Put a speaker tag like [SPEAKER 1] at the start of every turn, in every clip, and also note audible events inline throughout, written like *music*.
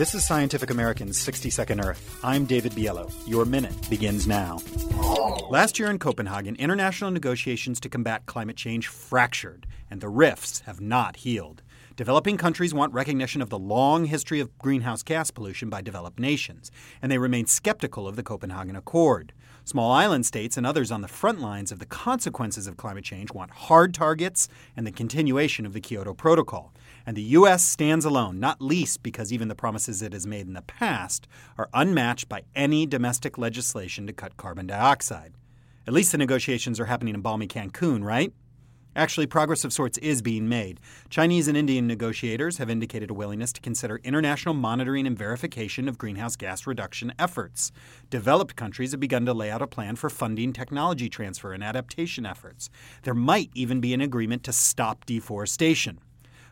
[SPEAKER 1] This is Scientific American's 60 Second Earth. I'm David Biello. Your minute begins now. Last year in Copenhagen, international negotiations to combat climate change fractured, and the rifts have not healed. Developing countries want recognition of the long history of greenhouse gas pollution by developed nations, and they remain skeptical of the Copenhagen Accord. Small island states and others on the front lines of the consequences of climate change want hard targets and the continuation of the Kyoto Protocol. And the U.S. stands alone, not least because even the promises it has made in the past are unmatched by any domestic legislation to cut carbon dioxide. At least the negotiations are happening in balmy Cancun, right? Actually, progress of sorts is being made. Chinese and Indian negotiators have indicated a willingness to consider international monitoring and verification of greenhouse gas reduction efforts. Developed countries have begun to lay out a plan for funding technology transfer and adaptation efforts. There might even be an agreement to stop deforestation.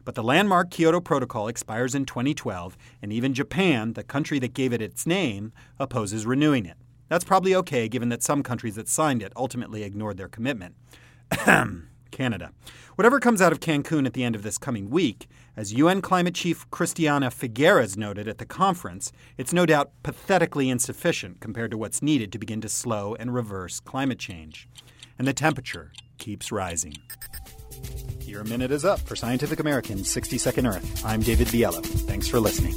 [SPEAKER 1] But the landmark Kyoto Protocol expires in 2012, and even Japan, the country that gave it its name, opposes renewing it. That's probably okay given that some countries that signed it ultimately ignored their commitment. *clears throat* Canada. Whatever comes out of Cancun at the end of this coming week, as UN climate chief Christiana Figueres noted at the conference, it's no doubt pathetically insufficient compared to what's needed to begin to slow and reverse climate change. And the temperature keeps rising. Your minute is up for Scientific American's 60 Second Earth. I'm David Biello. Thanks for listening.